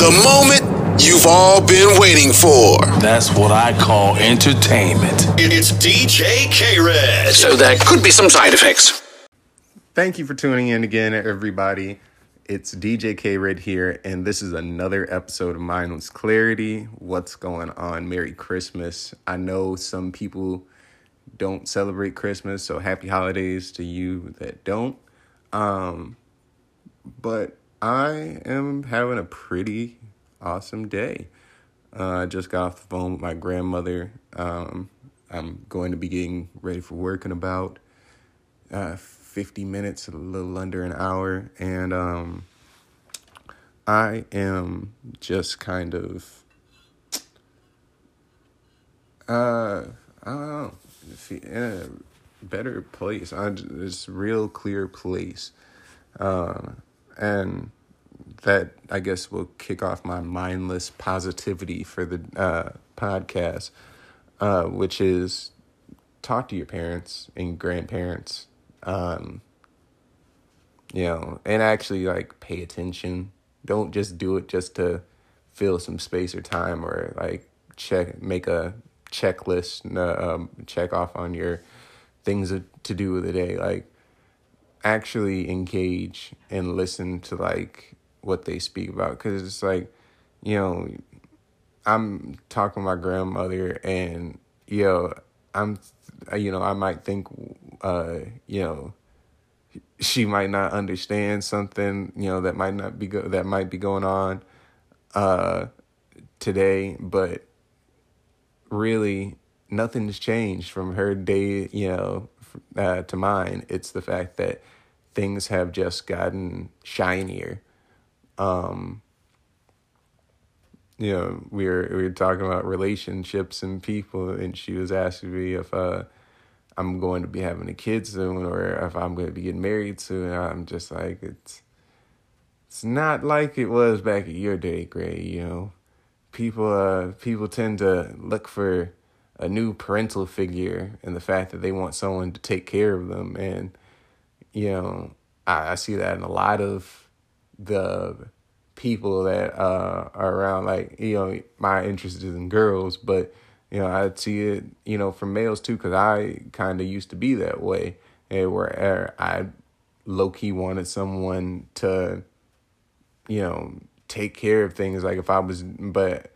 The moment you've all been waiting for. That's what I call entertainment. It's DJ K-Red. So there could be some side effects. Thank you for tuning in again, everybody. It's DJ K Red here, and this is another episode of Mindless Clarity. What's going on? Merry Christmas. I know some people don't celebrate Christmas, so happy holidays to you that don't. Um, but I am having a pretty awesome day. Uh, I just got off the phone with my grandmother. Um, I'm going to be getting ready for work in about uh, 50 minutes, a little under an hour. And um, I am just kind of, uh, I don't know, in a better place. I, this real clear place. Uh, and that I guess will kick off my mindless positivity for the uh, podcast, uh, which is talk to your parents and grandparents, um, you know, and actually like pay attention. Don't just do it just to fill some space or time or like check make a checklist, um, check off on your things to do with the day. Like actually engage and listen to like what they speak about because it's like you know i'm talking to my grandmother and you know i'm you know i might think uh you know she might not understand something you know that might not be go- that might be going on uh today but really nothing's changed from her day you know uh, to mine. It's the fact that things have just gotten shinier um you know we were we were talking about relationships and people and she was asking me if uh I'm going to be having a kid soon or if I'm going to be getting married soon. I'm just like it's it's not like it was back in your day Gray you know? People uh people tend to look for a new parental figure and the fact that they want someone to take care of them. And you know I, I see that in a lot of the people that uh, are around. Like you know, my interest is in girls, but you know, I see it you know from males too, because I kind of used to be that way, and where I low key wanted someone to, you know, take care of things. Like if I was, but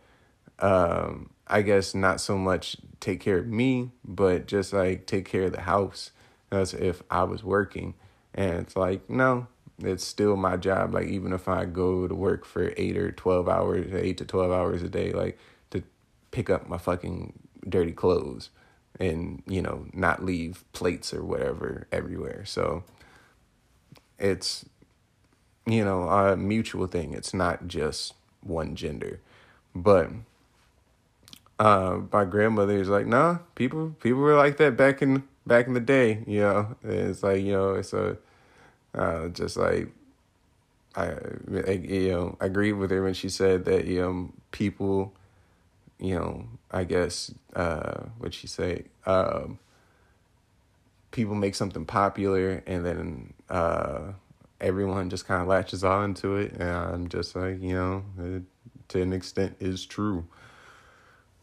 um, I guess not so much take care of me, but just like take care of the house. That's if I was working, and it's like no, it's still my job. Like even if I go to work for eight or twelve hours, eight to twelve hours a day, like to pick up my fucking dirty clothes and you know not leave plates or whatever everywhere. So it's you know a mutual thing. It's not just one gender, but uh, my grandmother is like, nah, people people were like that back in back in the day. You know, it's like you know, it's a uh, just like I, I, you know, I agreed with her when she said that you know people, you know, I guess uh, what she say, um, people make something popular and then uh, everyone just kind of latches on to it, and I'm just like, you know, it, to an extent is true,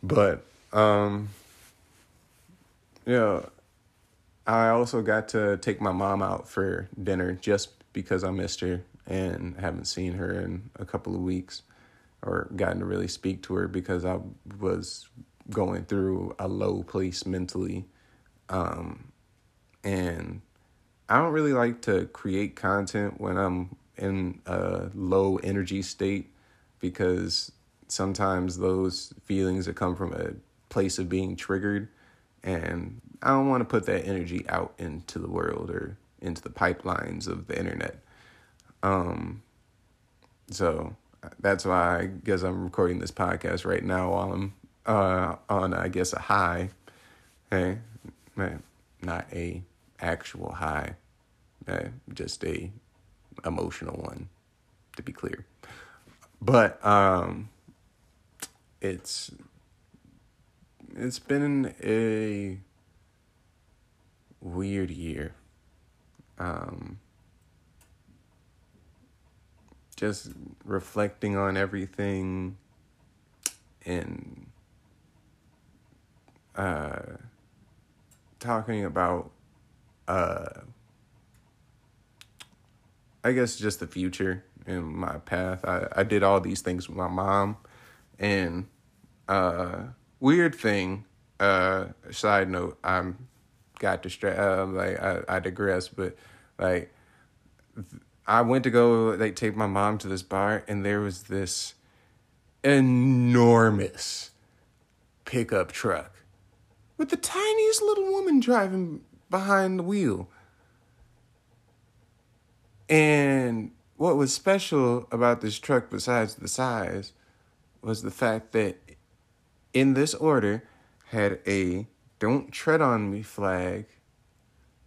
but um, you know I also got to take my mom out for dinner just because I missed her and haven't seen her in a couple of weeks or gotten to really speak to her because I was going through a low place mentally. Um, and I don't really like to create content when I'm in a low energy state because sometimes those feelings that come from a place of being triggered and I don't want to put that energy out into the world or into the pipelines of the internet. Um, so that's why I guess I'm recording this podcast right now while I'm uh, on, I guess, a high. Hey, man, not a actual high, just a emotional one, to be clear. But um, it's it's been a weird year. Um, just reflecting on everything and uh, talking about, uh, I guess, just the future and my path. I, I did all these things with my mom, and uh, weird thing. Uh, side note, I'm got distracted. Uh, like I, I digress, but like I went to go like take my mom to this bar, and there was this enormous pickup truck with the tiniest little woman driving behind the wheel. And what was special about this truck, besides the size, was the fact that in this order had a don't tread on me flag,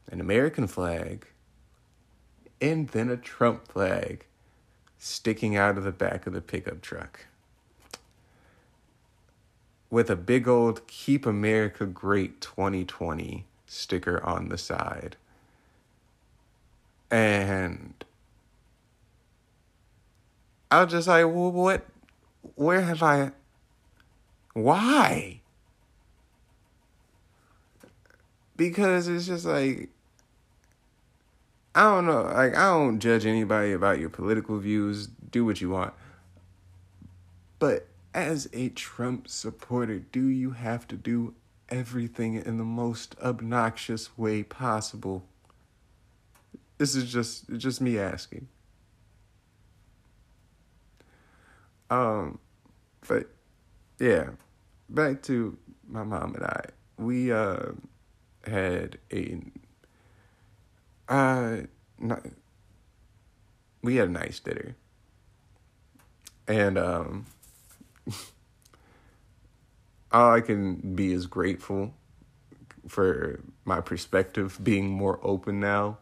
an American flag, and then a Trump flag sticking out of the back of the pickup truck. With a big old Keep America Great 2020 sticker on the side. And I was just like, what? Where have I? Why? Because it's just like, I don't know. Like, I don't judge anybody about your political views. Do what you want. But as a Trump supporter, do you have to do everything in the most obnoxious way possible? This is just just me asking. Um, but yeah, back to my mom and I. We uh had a uh not, we had a nice dinner. And um all I can be is grateful for my perspective being more open now.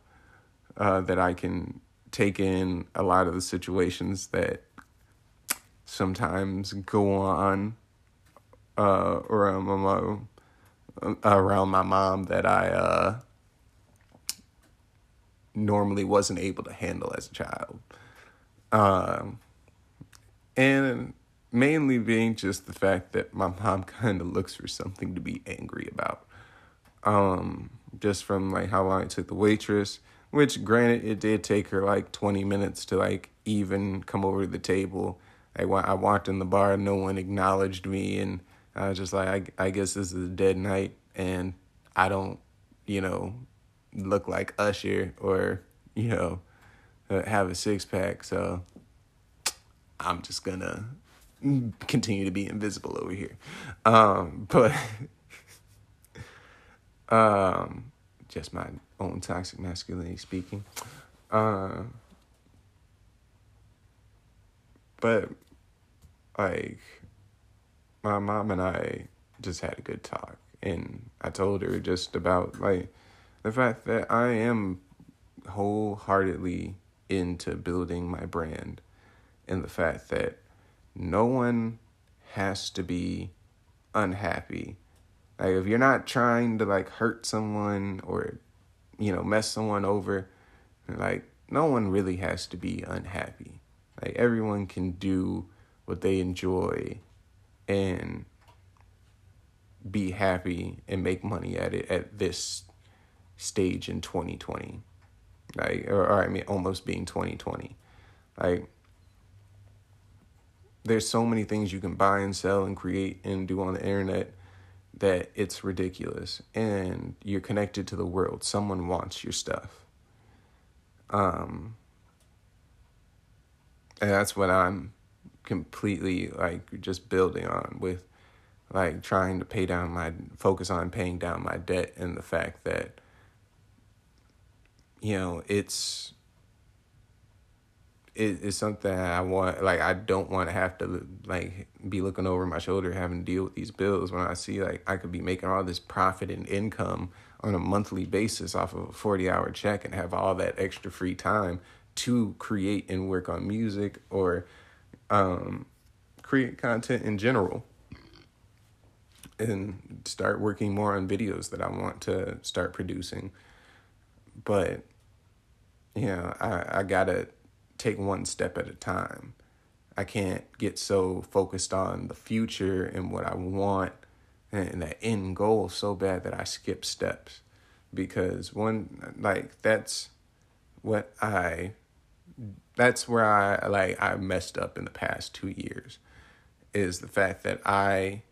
Uh, that I can take in a lot of the situations that sometimes go on uh, around my mom, around my mom that I uh, normally wasn't able to handle as a child. Um, and mainly being just the fact that my mom kind of looks for something to be angry about. Um, just from like how long it took the waitress, which granted it did take her like 20 minutes to like even come over to the table I, I walked in the bar, no one acknowledged me, and I was just like, I, I guess this is a dead night, and I don't, you know, look like Usher or, you know, uh, have a six pack, so I'm just gonna continue to be invisible over here. Um, but um, just my own toxic masculinity speaking. Uh, but like my mom and I just had a good talk and I told her just about like the fact that I am wholeheartedly into building my brand and the fact that no one has to be unhappy. Like if you're not trying to like hurt someone or you know mess someone over, like no one really has to be unhappy. Like everyone can do what they enjoy and be happy and make money at it at this stage in 2020 like or, or i mean almost being 2020 like there's so many things you can buy and sell and create and do on the internet that it's ridiculous. And you're connected to the world. Someone wants your stuff. Um and that's what i'm completely like just building on with like trying to pay down my focus on paying down my debt and the fact that you know it's it, it's something I want like I don't want to have to like be looking over my shoulder having to deal with these bills when I see like I could be making all this profit and income on a monthly basis off of a 40 hour check and have all that extra free time to create and work on music or um, create content in general and start working more on videos that I want to start producing. But, you know, I, I gotta take one step at a time. I can't get so focused on the future and what I want and that end goal so bad that I skip steps because one like that's what I that's where I like I messed up in the past 2 years is the fact that I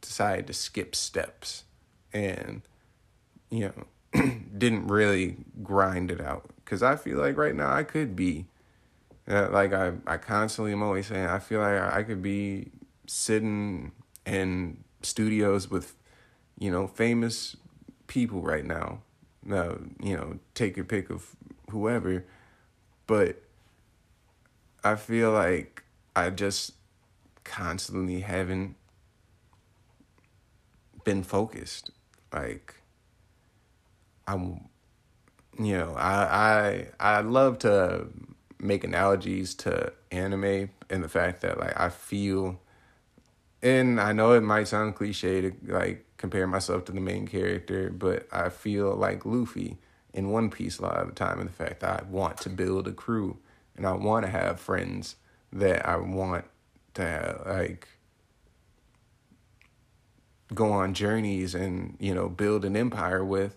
decided to skip steps and you know didn't really grind it out. Cuz I feel like right now I could be uh, like I I constantly am always saying I feel like I could be sitting in studios with you know famous people right now. Uh, you know take your pick of whoever but I feel like I just constantly haven't been focused. Like I'm you know, I I I love to make analogies to anime and the fact that like I feel and I know it might sound cliche to like compare myself to the main character, but I feel like Luffy in One Piece a lot of the time, and the fact that I want to build a crew and I want to have friends that I want to have, like go on journeys and you know build an empire with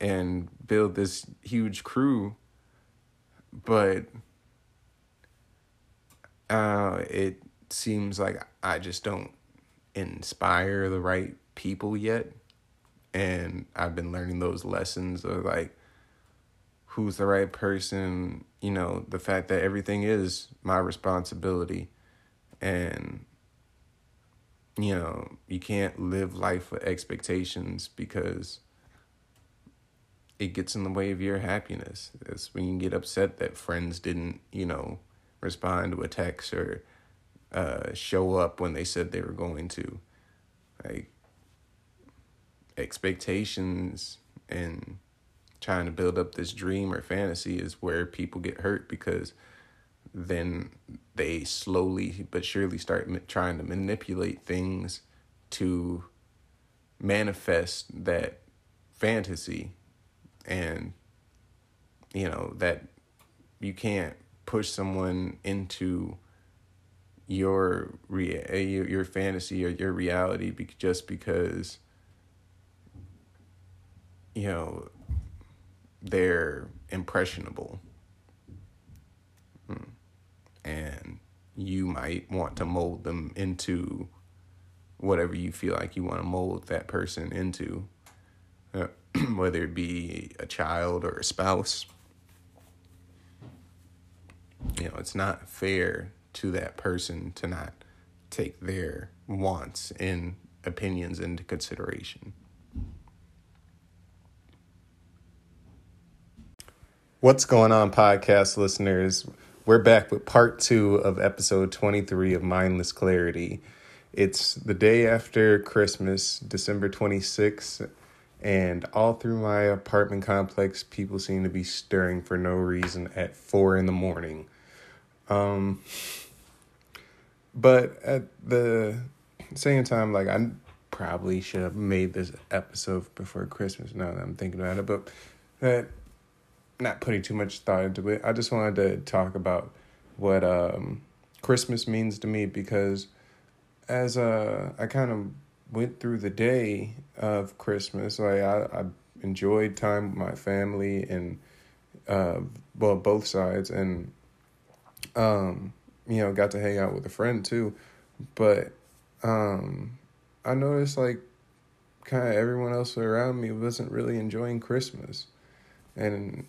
and build this huge crew. But uh it seems like I just don't inspire the right people yet. And I've been learning those lessons of like who's the right person, you know, the fact that everything is my responsibility and you know, you can't live life with expectations because it gets in the way of your happiness. It's when you get upset that friends didn't, you know, respond to a text or uh, show up when they said they were going to. Like, expectations and trying to build up this dream or fantasy is where people get hurt because then they slowly but surely start trying to manipulate things to manifest that fantasy and you know that you can't push someone into your rea- eh, your, your fantasy or your reality be- just because you know they're impressionable. Hmm. And you might want to mold them into whatever you feel like you want to mold that person into, uh, whether it be a child or a spouse. You know, it's not fair to that person to not take their wants and opinions into consideration. What's going on, podcast listeners? We're back with part two of episode 23 of Mindless Clarity. It's the day after Christmas, December 26th, and all through my apartment complex, people seem to be stirring for no reason at four in the morning. Um, but at the same time, like, I probably should have made this episode before Christmas now that I'm thinking about it, but that not putting too much thought into it. I just wanted to talk about what um, Christmas means to me because as uh, I kind of went through the day of Christmas, like I, I enjoyed time with my family and uh, well both sides, and um, you know got to hang out with a friend too, but um, I noticed like kind of everyone else around me wasn't really enjoying Christmas, and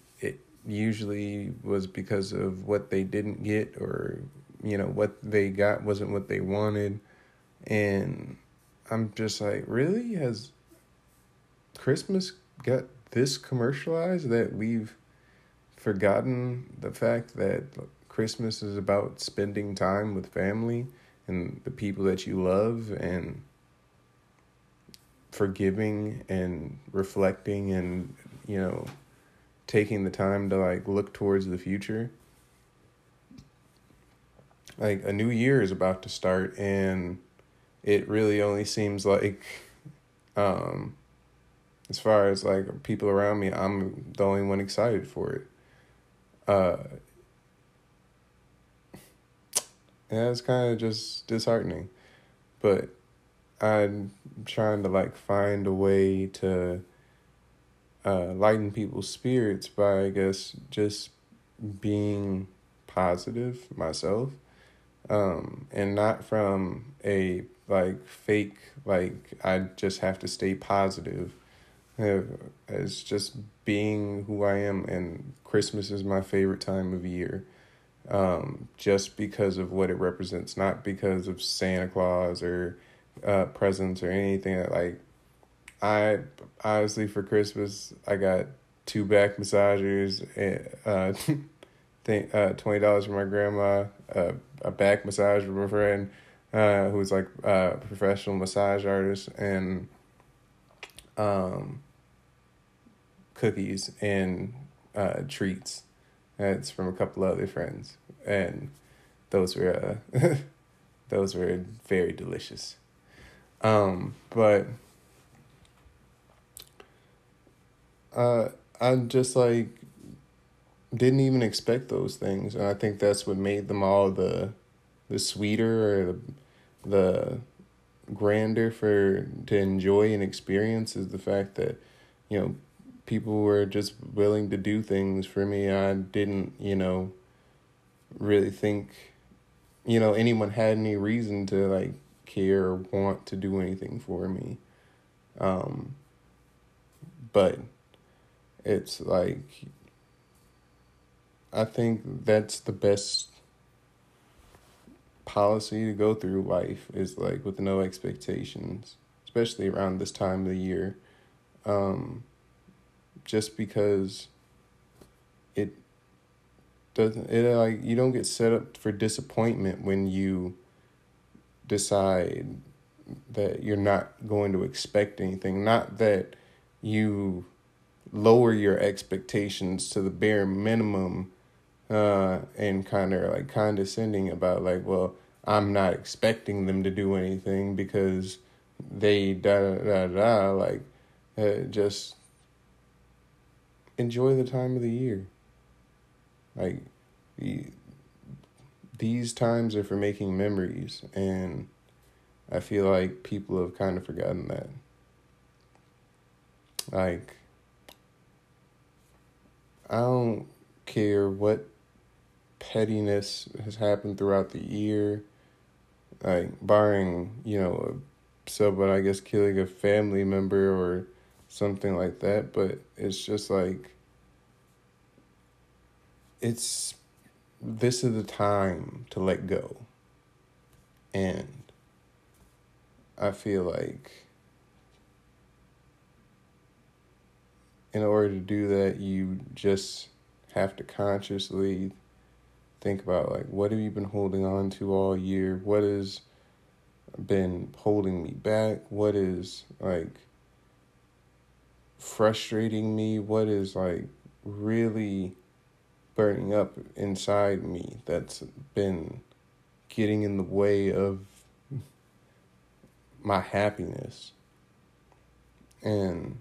usually was because of what they didn't get or you know what they got wasn't what they wanted. And i'm just like really? Has christmas got this commercialized that we've forgotten the fact that christmas is about spending time with family and the people that you love and forgiving and reflecting and you know taking the time to like look towards the future like a new year is about to start and it really only seems like um as far as like people around me i'm the only one excited for it uh and that's kind of just disheartening. But I'm trying to like find a way to uh, lighten people's spirits by, I guess, just being positive myself, um, and not from a like fake like I just have to stay positive. It's just being who I am, and Christmas is my favorite time of year um, just because of what it represents, not because of Santa Claus or uh, presents or anything. Like, I honestly for Christmas I got two back massagers and uh, think uh, twenty dollars for my grandma, uh, a back massage from a friend uh, who's like a professional massage artist, and um, cookies and uh, treats. That's from a couple other friends, and those were uh, those were very delicious. Um, but uh, I just like didn't even expect those things, and I think that's what made them all the the sweeter or the the grander for to enjoy and experience is the fact that you know people were just willing to do things for me. I didn't, you know, really think, you know, anyone had any reason to like care or want to do anything for me. Um, but it's like, I think that's the best policy to go through life is like with no expectations, especially around this time of the year. Um, just because it doesn't it like you don't get set up for disappointment when you decide that you're not going to expect anything not that you lower your expectations to the bare minimum uh and kind of like condescending about like well i'm not expecting them to do anything because they da da da like uh, just enjoy the time of the year. Like, these times are for making memories, and I feel like people have kind of forgotten that. Like, I don't care what pettiness has happened throughout the year, like, barring, you know, someone, I guess, killing a family member or something like that, but it's just like it's this is the time to let go. And I feel like in order to do that, you just have to consciously think about like what have you been holding on to all year? What has been holding me back? What is like frustrating me? What is like really burning up inside me that's been getting in the way of my happiness? And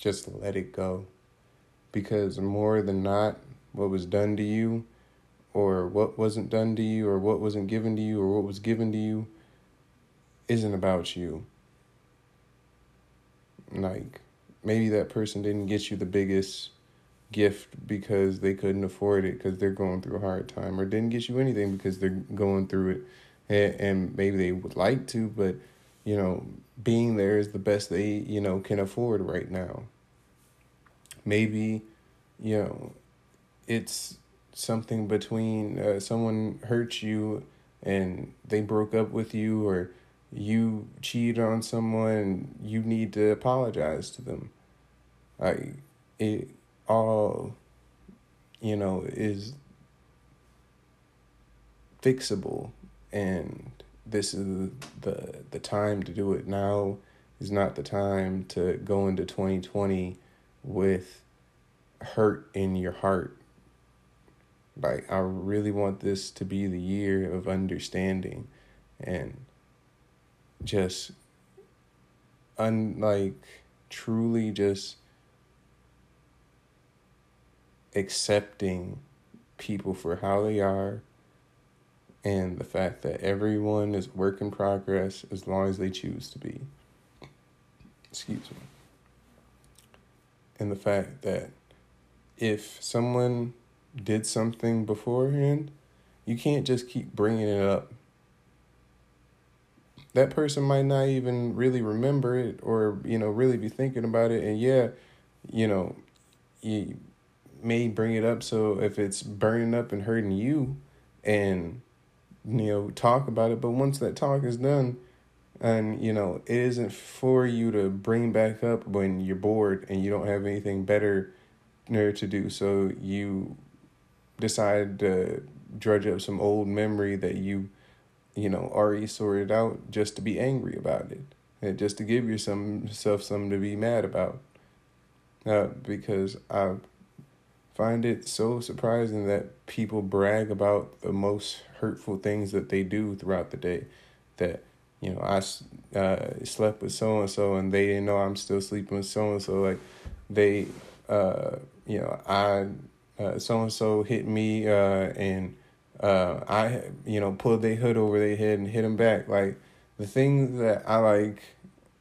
just let it go. Because more than not, what was done to you, or what wasn't done to you, or what wasn't given to you, or what was given to you, isn't about you. Like, maybe that person didn't get you the biggest gift because they couldn't afford it because they're going through a hard time or didn't get you anything because they're going through it and, maybe they would like to but you know being there is the best they you know can afford right now maybe you know it's something between uh, someone hurt you and they broke up with you or you cheated on someone, you need to apologize to them. Like it all, you know, is fixable, and this is the the time to do it. Now is not the time to go into twenty twenty with hurt in your heart. Like I really want this to be the year of understanding and just unlike truly just accepting people for how they are and the fact that everyone is work in progress as long as they choose to be. Excuse me. And the fact that if someone did something beforehand, you can't just keep bringing it up. That person might not even really remember it or, you know, really be thinking about it. And yeah, you know, you may bring it up. So if it's burning up and hurting you and, you know, talk about it. But once that talk is done, and you know it isn't for you to bring back up when you're bored and you don't have anything better to do so you decide to drudge up some old memory that you you know already sorted out just to be angry about it and just to give yourself something to be mad about uh, because i find it so surprising that people brag about the most hurtful things that they do throughout the day that you know, I uh, slept with so and so, and they didn't know I'm still sleeping with so and so. Like, they, uh, you know, I so and so hit me, uh, and uh, I, you know, pulled their hood over their head and hit them back. Like, the thing that I like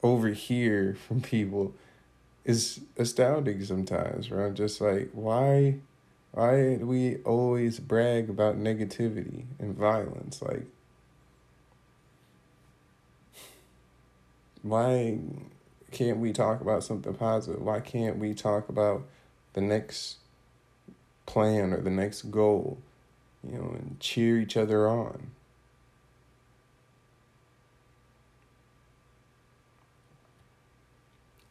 overhear from people is astounding sometimes. Right? I'm just like, why, why do we always brag about negativity and violence? Like why can't we talk about something positive? Why can't we talk about the next plan or the next goal, you know, and cheer each other on?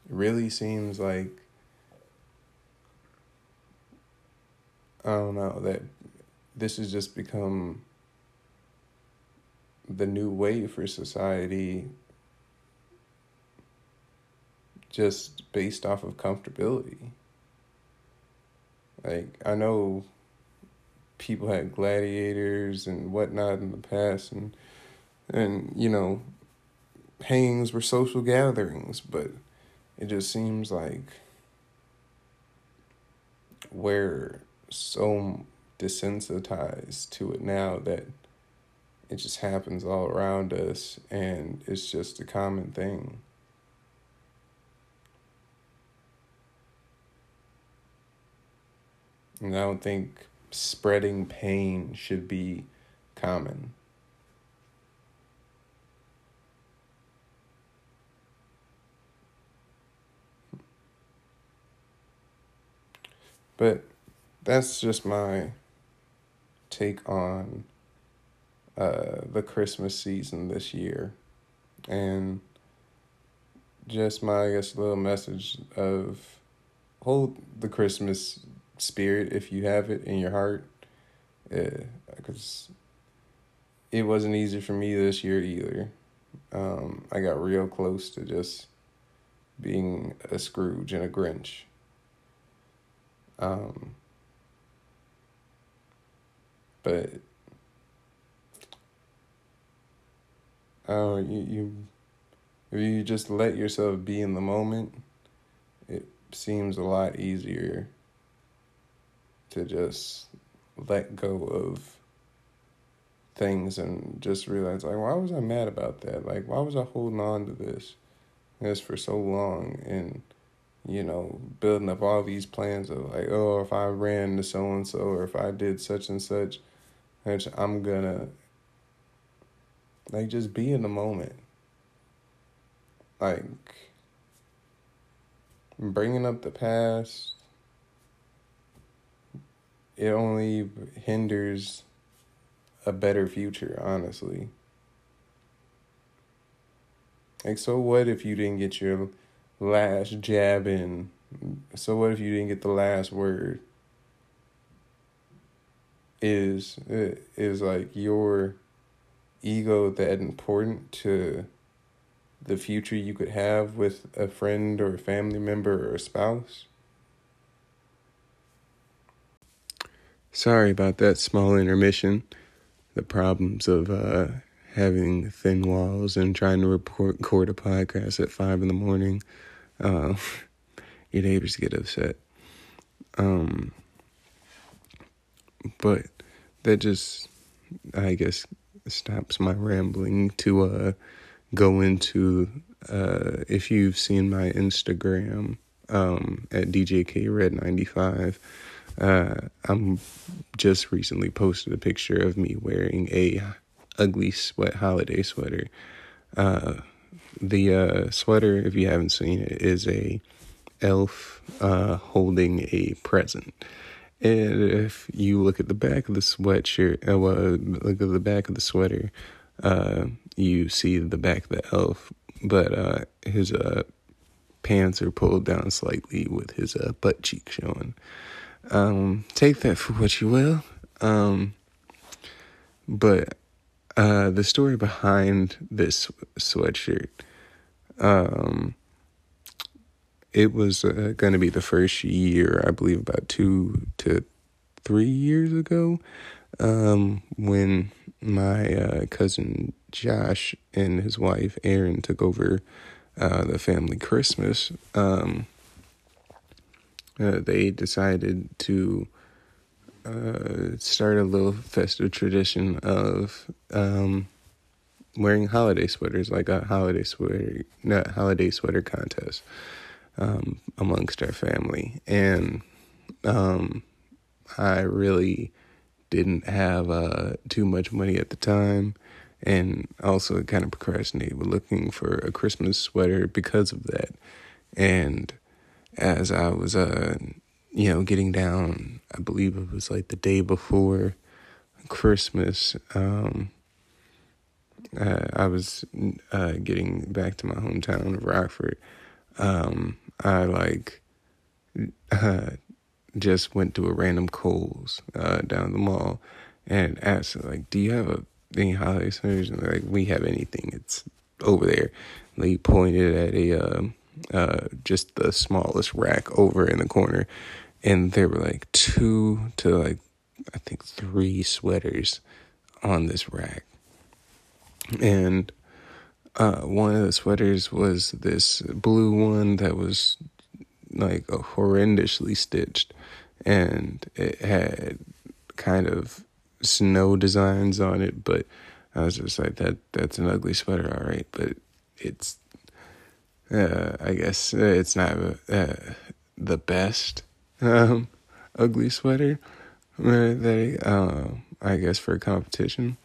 It really seems like I don't know that this has just become the new way for society just based off of comfortability. Like, I know people had gladiators and whatnot in the past, and, and you know, hangings were social gatherings, but it just seems like we're so desensitized to it now that it just happens all around us and it's just a common thing. And I don't think spreading pain should be common. But that's just my take on uh, the Christmas season this year. And just my, I guess, little message of hold the Christmas spirit if you have it in your heart. Because it wasn't easy for me this year either. Um, I got real close to just being a Scrooge and a Grinch. Um, but oh, you you if you just let yourself be in the moment, it seems a lot easier to just let go of things and just realize like why was I mad about that? Like why was I holding on to this this for so long and you know, building up all these plans of like, oh, if I ran to so and so or if I did such and such, I'm gonna like just be in the moment. Like bringing up the past it only hinders a better future, honestly. Like, so what if you didn't get your last jab in? So what if you didn't get the last word? Is is like your ego that important to the future you could have with a friend or a family member or a spouse? Sorry about that small intermission. The problems of uh, having thin walls and trying to record a podcast at five in the morning. Uh, your neighbors get upset. Um, but that just, I guess, stops my rambling to uh, go into uh, if you've seen my Instagram um, at DJKRed95. Uh, I'm just recently posted a picture of me wearing a ugly sweat holiday sweater. Uh, the uh, sweater, if you haven't seen it, is a elf uh, holding a present. And if you look at the back of the sweatshirt, uh, well, look at the back of the sweater, uh, you see the back of the elf, but uh, his uh, pants are pulled down slightly with his uh, butt cheek showing. Um, take that for what you will. Um, but uh, the story behind this sweatshirt, um, it was uh, going to be the first year, I believe, about two to three years ago, um, when my uh, cousin Josh and his wife Erin took over uh, the family Christmas. Um, uh, they decided to uh, start a little festive tradition of um, wearing holiday sweaters, like a holiday sweater, not holiday sweater contest um, amongst our family, and um, I really didn't have uh, too much money at the time, and also kind of procrastinated with looking for a Christmas sweater because of that. And as I was, uh, you know, getting down, I believe it was like the day before Christmas. Um, uh, I was uh, getting back to my hometown of Rockford. Um, I like uh, just went to a random Kohl's uh, down the mall and asked like, "Do you have a any holiday sweaters?" And like, "We have anything. It's over there." And they pointed at a um, uh, just the smallest rack over in the corner, and there were like two to like I think three sweaters on this rack, and uh, one of the sweaters was this blue one that was like a horrendously stitched, and it had kind of snow designs on it, but I was just like that. That's an ugly sweater, all right, but it's. Uh, I guess uh, it's not uh, the best um, ugly sweater uh, that uh, I guess for a competition.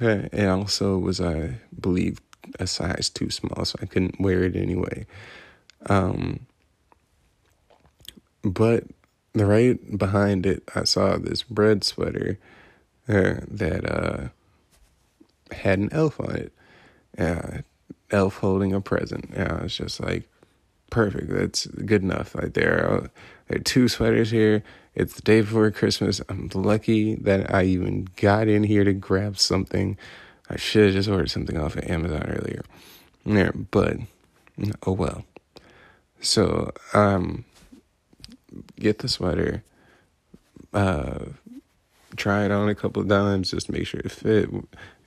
Uh, it also was, I believe, a size too small, so I couldn't wear it anyway. Um, but the right behind it, I saw this bread sweater uh, that uh, had an elf on it. Uh, elf holding a present. And I was just like, perfect. That's good enough. Like there are, there are two sweaters here. It's the day before Christmas. I'm lucky that I even got in here to grab something. I should have just ordered something off of Amazon earlier. Yeah, but oh well. So um get the sweater, uh try it on a couple of times, just make sure it fit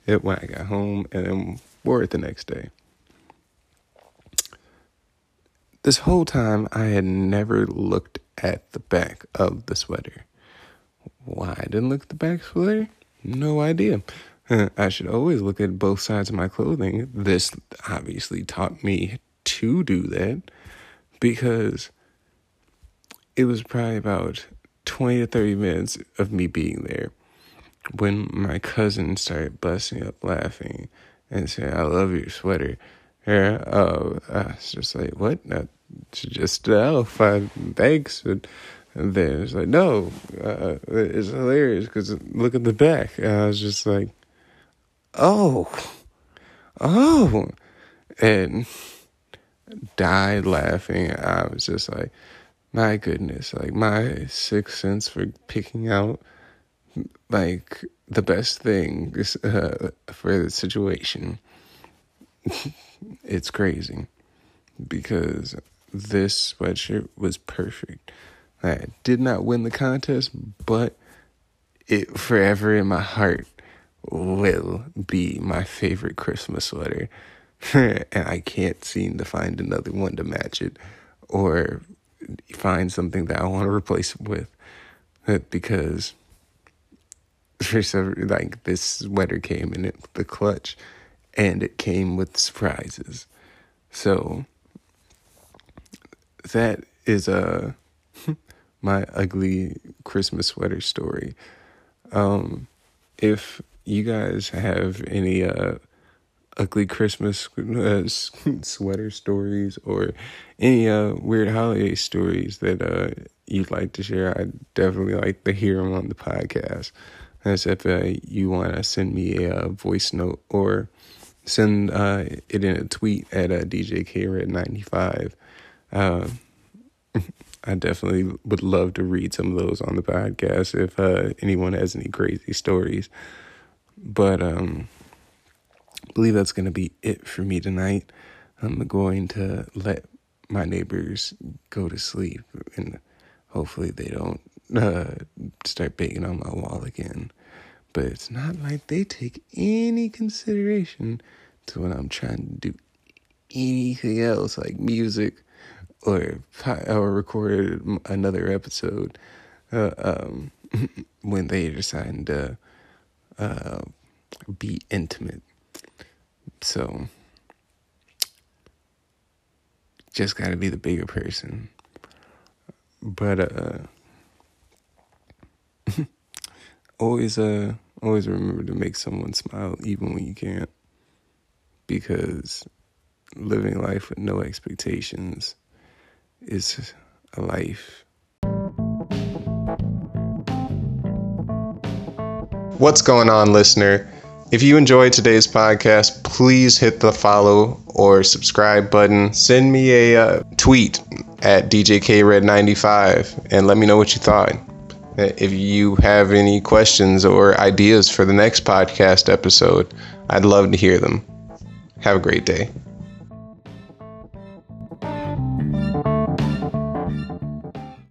it when I got home and then wore it the next day. This whole time I had never looked at the back of the sweater. Why I didn't look at the back sweater? No idea. I should always look at both sides of my clothing. This obviously taught me to do that because it was probably about 20 to 30 minutes of me being there when my cousin started busting up laughing and saying, I love your sweater. Yeah, oh, I was just like, what? That's just oh, five thanks. And, and then it's like, no, uh, it's hilarious because look at the back. And I was just like, oh, oh, and died laughing. I was just like, my goodness, like my sixth sense for picking out like the best thing uh, for the situation. it's crazy because this sweatshirt was perfect. I did not win the contest, but it forever in my heart will be my favorite Christmas sweater. and I can't seem to find another one to match it or find something that I want to replace it with because for some like this sweater came in it, the clutch, and it came with surprises. So that is a uh, my ugly Christmas sweater story. Um, if you guys have any uh, ugly Christmas uh, sweater stories or any uh, weird holiday stories that uh, you'd like to share, I'd definitely like to hear them on the podcast. As if uh, you want to send me a, uh, voice note or send it in a tweet at uh, DJKRed95. Uh, I definitely would love to read some of those on the podcast if uh, anyone has any crazy stories. But um, I believe that's going to be it for me tonight. I'm going to let my neighbors go to sleep and hopefully they don't uh, start banging on my wall again. But it's not like they take any consideration to when I'm trying to do anything else like music or or recorded another episode uh, um, when they decided to uh, be intimate. So just got to be the bigger person. But uh, always uh always remember to make someone smile even when you can't because living life with no expectations is a life. What's going on, listener? If you enjoyed today's podcast, please hit the follow or subscribe button. Send me a uh, tweet at DJKRed95 and let me know what you thought. If you have any questions or ideas for the next podcast episode, I'd love to hear them. Have a great day.